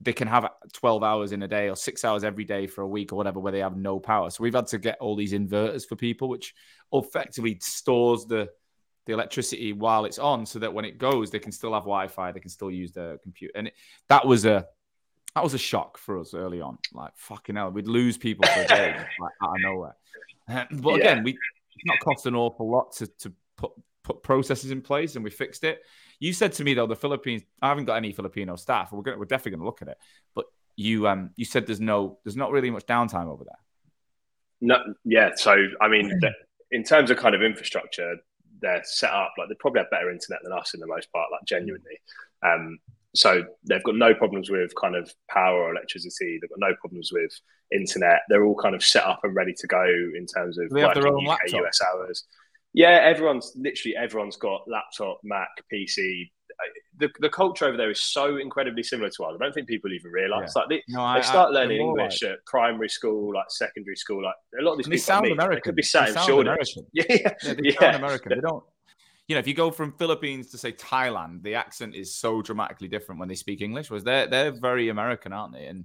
they can have 12 hours in a day or six hours every day for a week or whatever where they have no power. So we've had to get all these inverters for people which effectively stores the the electricity while it's on so that when it goes they can still have wi-fi they can still use the computer. And it, that was a that was a shock for us early on. Like fucking hell, we'd lose people for a day like, out of nowhere. but again, we it's not cost an awful lot to to put put processes in place, and we fixed it. You said to me though, the Philippines. I haven't got any Filipino staff. We're gonna, we're definitely going to look at it. But you um you said there's no there's not really much downtime over there. No, yeah. So I mean, in terms of kind of infrastructure, they're set up like they probably have better internet than us in the most part. Like genuinely, um, so they've got no problems with kind of power or electricity. They've got no problems with internet. They're all kind of set up and ready to go in terms of they have their own UK, laptop. US hours. Yeah, everyone's literally everyone's got laptop, Mac, PC. The, the culture over there is so incredibly similar to ours. I don't think people even realise. Yeah. Like they, no, I, they start I, learning English like... at primary school, like secondary school. Like a lot of these and people sound like me, American. They could be sat they in Shoreditch. Yeah, yeah, yeah, they yeah. sound American. They don't you know, if you go from Philippines to say Thailand, the accent is so dramatically different when they speak English. Was they're they're very American, aren't they? And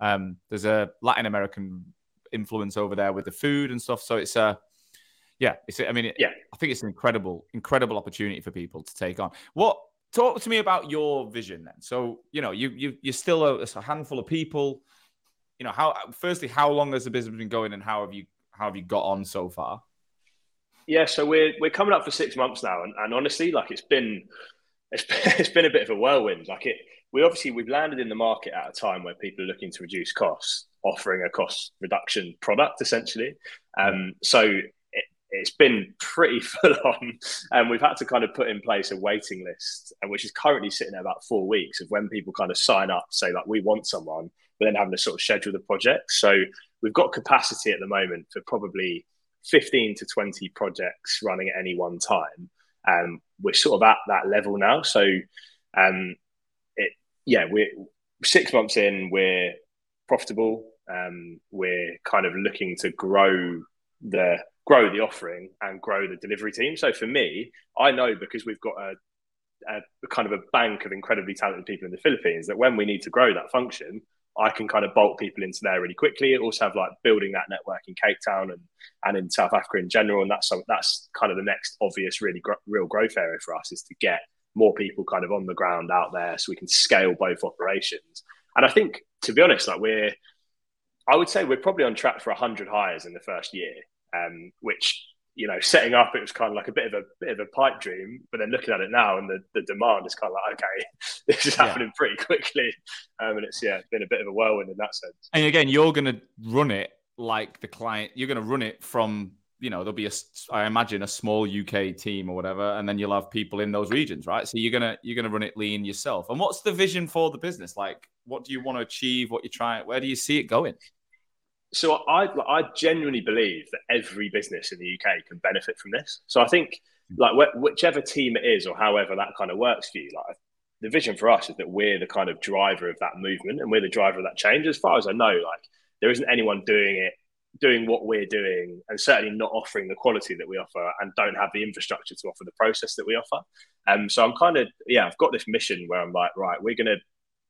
um, there's a Latin American influence over there with the food and stuff. So it's a uh, yeah, it's I mean, it, yeah, I think it's an incredible, incredible opportunity for people to take on. What talk to me about your vision then? So you know, you you you're still a, a handful of people. You know, how firstly, how long has the business been going, and how have you how have you got on so far? Yeah, so we're we're coming up for six months now, and, and honestly, like it's been it's been, it's been a bit of a whirlwind. Like it, we obviously we've landed in the market at a time where people are looking to reduce costs, offering a cost reduction product essentially. Um, so it, has been pretty full on, and we've had to kind of put in place a waiting list, which is currently sitting at about four weeks of when people kind of sign up, say like we want someone, but then having to sort of schedule the project. So we've got capacity at the moment for probably 15 to 20 projects running at any one time. Um, we're sort of at that level now. So um, it, yeah, we're six months in, we're profitable. Um, we're kind of looking to grow the grow the offering and grow the delivery team. So for me, I know because we've got a, a kind of a bank of incredibly talented people in the Philippines that when we need to grow that function, I can kind of bolt people into there really quickly. Also have like building that network in Cape Town and and in South Africa in general, and that's that's kind of the next obvious really gr- real growth area for us is to get more people kind of on the ground out there so we can scale both operations. And I think to be honest, like we're I would say we're probably on track for 100 hires in the first year, um, which you know, setting up it was kind of like a bit of a bit of a pipe dream, but then looking at it now and the, the demand is kind of like, okay, this is happening yeah. pretty quickly, um, and it's yeah, been a bit of a whirlwind in that sense. And again, you're going to run it like the client. You're going to run it from you know there'll be a I imagine a small UK team or whatever, and then you'll have people in those regions, right? So you're gonna you're gonna run it lean yourself. And what's the vision for the business? Like, what do you want to achieve? What you're trying? Where do you see it going? So I I genuinely believe that every business in the UK can benefit from this. So I think like wh- whichever team it is or however that kind of works for you, like the vision for us is that we're the kind of driver of that movement and we're the driver of that change. As far as I know, like there isn't anyone doing it, doing what we're doing, and certainly not offering the quality that we offer, and don't have the infrastructure to offer the process that we offer. Um, so I'm kind of yeah, I've got this mission where I'm like, right, we're gonna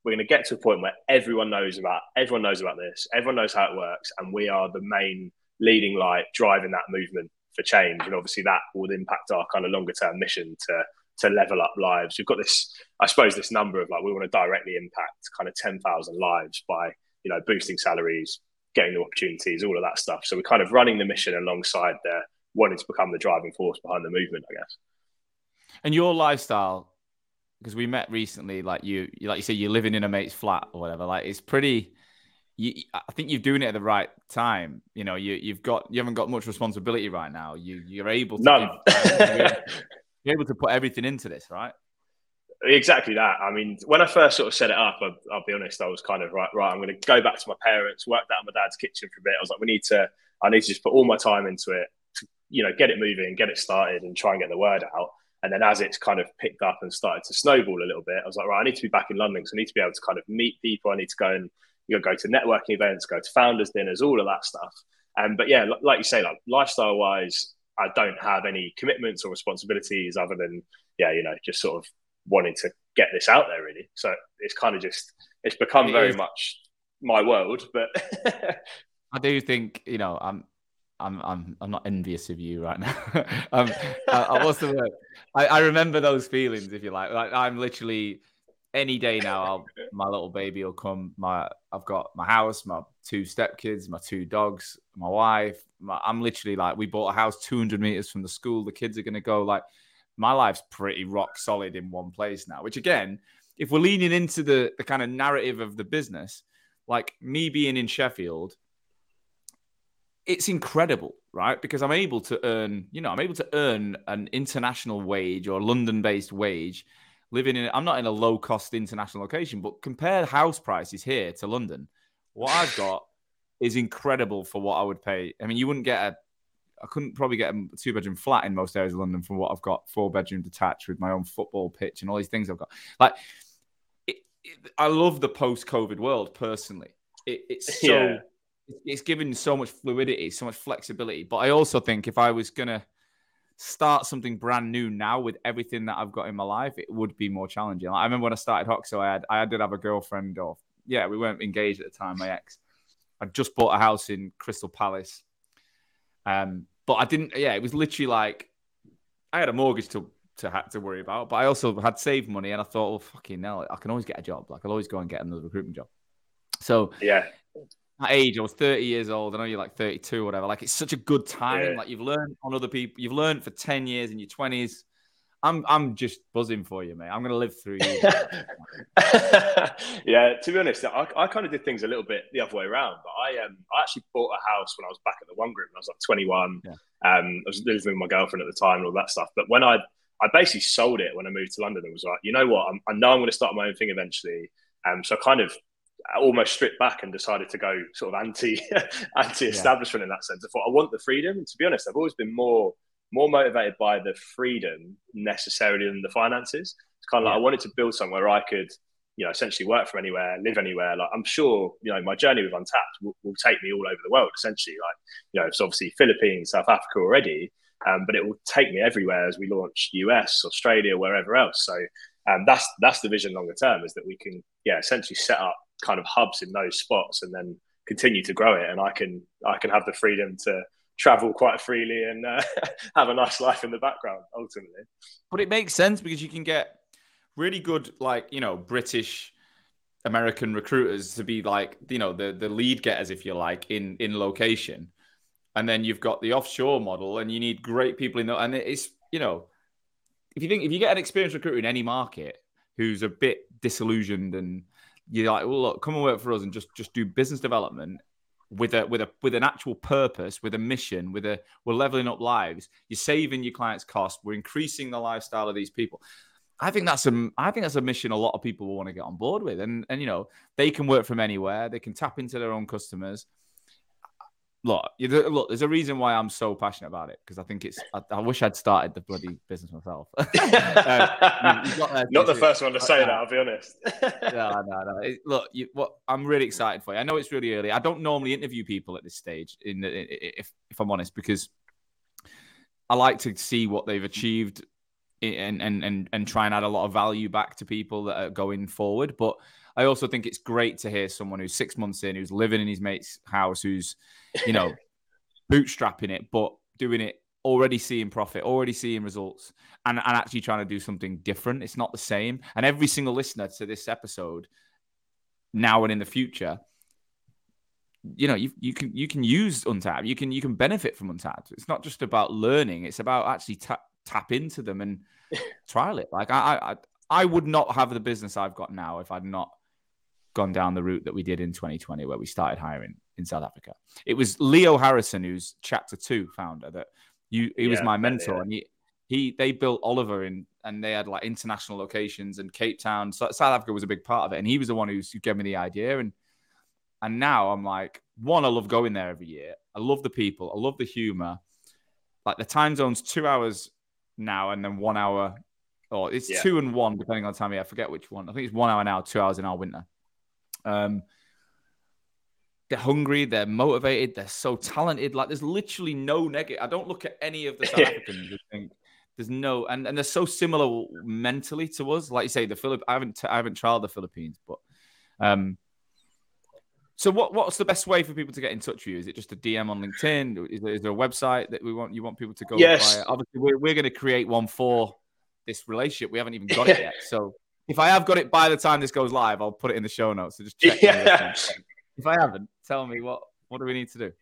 we're going to get to a point where everyone knows about everyone knows about this everyone knows how it works and we are the main leading light driving that movement for change. And obviously that would impact our kind of longer term mission to to level up lives. We've got this i suppose this number of like we want to directly impact kind of 10,000 lives by you know boosting salaries getting new opportunities all of that stuff. So we're kind of running the mission alongside the wanting to become the driving force behind the movement i guess. And your lifestyle because we met recently. Like you, like you say, you're living in a mate's flat or whatever. Like it's pretty. You, I think you're doing it at the right time. You know, you you've got you haven't got much responsibility right now. You you're able to none. you're able to put everything into this, right? Exactly that. I mean, when I first sort of set it up, I, will be honest, I was kind of right. Right, I'm going to go back to my parents, work out in my dad's kitchen for a bit. I was like, we need to. I need to just put all my time into it. To, you know, get it moving, get it started, and try and get the word out. And then as it's kind of picked up and started to snowball a little bit, I was like, right, I need to be back in London because I need to be able to kind of meet people. I need to go and you know go to networking events, go to founders dinners, all of that stuff. Um, but yeah, like you say, like lifestyle wise, I don't have any commitments or responsibilities other than yeah, you know, just sort of wanting to get this out there really. So it's kind of just it's become it very is. much my world, but I do think you know I'm I'm I'm I'm not envious of you right now. um, I, I, what's the word? I, I remember those feelings, if you like. Like I'm literally any day now. I'll, my little baby will come. My I've got my house, my two stepkids, my two dogs, my wife. My, I'm literally like we bought a house 200 meters from the school. The kids are gonna go. Like my life's pretty rock solid in one place now. Which again, if we're leaning into the the kind of narrative of the business, like me being in Sheffield it's incredible, right? Because I'm able to earn, you know, I'm able to earn an international wage or London based wage living in, I'm not in a low cost international location, but compare house prices here to London. What I've got is incredible for what I would pay. I mean, you wouldn't get a, I couldn't probably get a two bedroom flat in most areas of London from what I've got four bedroom detached with my own football pitch and all these things I've got. Like, it, it, I love the post COVID world personally. It, it's so. Yeah it's given so much fluidity, so much flexibility. But I also think if I was gonna start something brand new now with everything that I've got in my life, it would be more challenging. Like, I remember when I started Hoxo, I had I did have a girlfriend, or yeah, we weren't engaged at the time. My ex, I just bought a house in Crystal Palace, um, but I didn't. Yeah, it was literally like I had a mortgage to to have to worry about, but I also had saved money, and I thought, well, fucking hell, I can always get a job. Like I'll always go and get another recruitment job. So yeah, that age, I was 30 years old. I know you're like 32 or whatever. Like it's such a good time. Yeah. Like you've learned on other people. You've learned for 10 years in your 20s. I'm I'm just buzzing for you, mate. I'm gonna live through you. yeah, to be honest, I, I kind of did things a little bit the other way around. But I um I actually bought a house when I was back at the one group when I was like 21. Yeah. Um, I was living with my girlfriend at the time and all that stuff. But when I I basically sold it when I moved to London and was like, you know what, I'm, i know I'm going to start my own thing eventually. Um, so I kind of almost stripped back and decided to go sort of anti anti establishment yeah. in that sense. I thought I want the freedom. And to be honest, I've always been more more motivated by the freedom necessarily than the finances. It's kind of like I wanted to build somewhere I could, you know essentially work from anywhere, live anywhere. Like I'm sure you know my journey with Untapped will, will take me all over the world. Essentially, like you know it's obviously Philippines, South Africa already, um, but it will take me everywhere as we launch US, Australia, wherever else. So um, that's that's the vision longer term is that we can yeah essentially set up kind of hubs in those spots and then continue to grow it, and I can I can have the freedom to travel quite freely and uh, have a nice life in the background ultimately. But it makes sense because you can get really good, like you know, British. American recruiters to be like you know the the lead getters if you like in in location and then you've got the offshore model and you need great people in the and it's you know if you think if you get an experienced recruiter in any market who's a bit disillusioned and you're like well look come and work for us and just just do business development with a with a with an actual purpose, with a mission, with a we're leveling up lives. You're saving your clients cost. We're increasing the lifestyle of these people. I think that's a I think that's a mission a lot of people will want to get on board with. And and you know they can work from anywhere. They can tap into their own customers. Look, look. There's a reason why I'm so passionate about it because I think it's. I, I, wish I'd started the bloody business myself. uh, Not the first one to say that. I'll be honest. no, no, no. It, look, you, what I'm really excited for you. I know it's really early. I don't normally interview people at this stage. In, in if if I'm honest, because I like to see what they've achieved and and and and try and add a lot of value back to people that are going forward. But I also think it's great to hear someone who's six months in, who's living in his mate's house, who's, you know, bootstrapping it, but doing it already seeing profit, already seeing results, and, and actually trying to do something different. It's not the same. And every single listener to this episode, now and in the future, you know, you, you can you can use Untapped. You can you can benefit from Untapped. It's not just about learning. It's about actually tap tap into them and trial it. Like I I I would not have the business I've got now if I'd not gone down the route that we did in 2020, where we started hiring in South Africa. It was Leo Harrison, who's Chapter Two founder, that you he yeah, was my mentor, yeah. and he he they built Oliver in and they had like international locations and Cape Town. So South Africa was a big part of it, and he was the one who gave me the idea. And and now I'm like, one, I love going there every year. I love the people. I love the humor. Like the time zone's two hours now, and then one hour, or it's yeah. two and one depending on time. Yeah, I forget which one. I think it's one hour now, two hours in our winter. Um, they're hungry, they're motivated, they're so talented. Like there's literally no negative. I don't look at any of the South Africans and think there's no, and, and they're so similar mentally to us. Like you say, the Philip, I haven't, I haven't tried the Philippines, but um. So what what's the best way for people to get in touch with you? Is it just a DM on LinkedIn? Is there, is there a website that we want you want people to go? Yes. Obviously, we're, we're going to create one for this relationship. We haven't even got it yet. So if I have got it by the time this goes live, I'll put it in the show notes. So just check. Yeah. If I haven't, tell me what what do we need to do?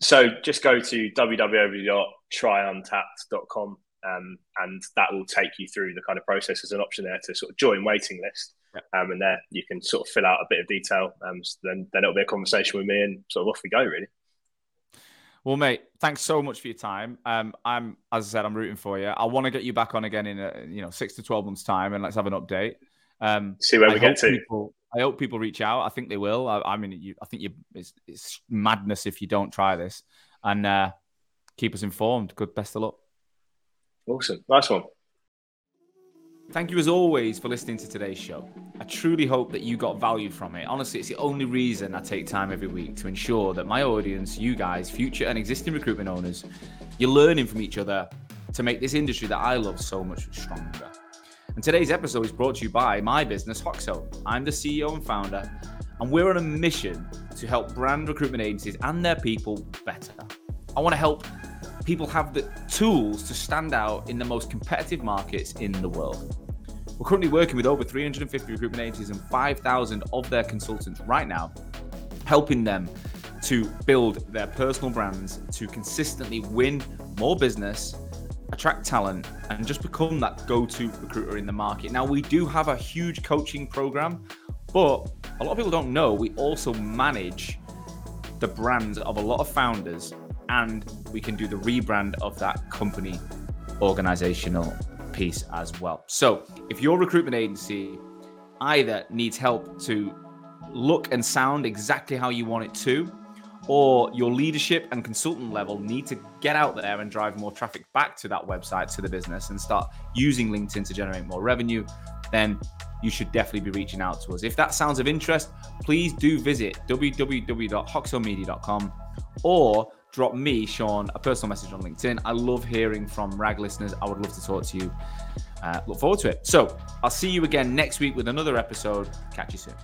So just go to www.tryuntapped.com um, and that will take you through the kind of process as an option there to sort of join waiting list. Um, and there you can sort of fill out a bit of detail. Um, so then then it'll be a conversation with me and sort of off we go really. Well, mate, thanks so much for your time. Um, I'm, as I said, I'm rooting for you. I want to get you back on again in a, you know six to twelve months time, and let's have an update. Um, See where I we get to. People, I hope people reach out. I think they will. I, I mean, you, I think you, it's, it's, madness if you don't try this, and uh, keep us informed. Good, best of luck. Awesome, nice one. Thank you as always for listening to today's show. I truly hope that you got value from it. Honestly, it's the only reason I take time every week to ensure that my audience, you guys, future and existing recruitment owners, you're learning from each other to make this industry that I love so much stronger. And today's episode is brought to you by my business, Hoxo. I'm the CEO and founder, and we're on a mission to help brand recruitment agencies and their people better. I want to help people have the tools to stand out in the most competitive markets in the world. We're currently working with over 350 recruitment agencies and 5,000 of their consultants right now, helping them to build their personal brands to consistently win more business, attract talent, and just become that go to recruiter in the market. Now, we do have a huge coaching program, but a lot of people don't know we also manage the brands of a lot of founders and we can do the rebrand of that company organizational piece as well. So, if your recruitment agency either needs help to look and sound exactly how you want it to, or your leadership and consultant level need to get out there and drive more traffic back to that website, to the business, and start using LinkedIn to generate more revenue, then you should definitely be reaching out to us. If that sounds of interest, please do visit www.hoxomedia.com or drop me, Sean, a personal message on LinkedIn. I love hearing from RAG listeners. I would love to talk to you. Uh, look forward to it. So I'll see you again next week with another episode. Catch you soon.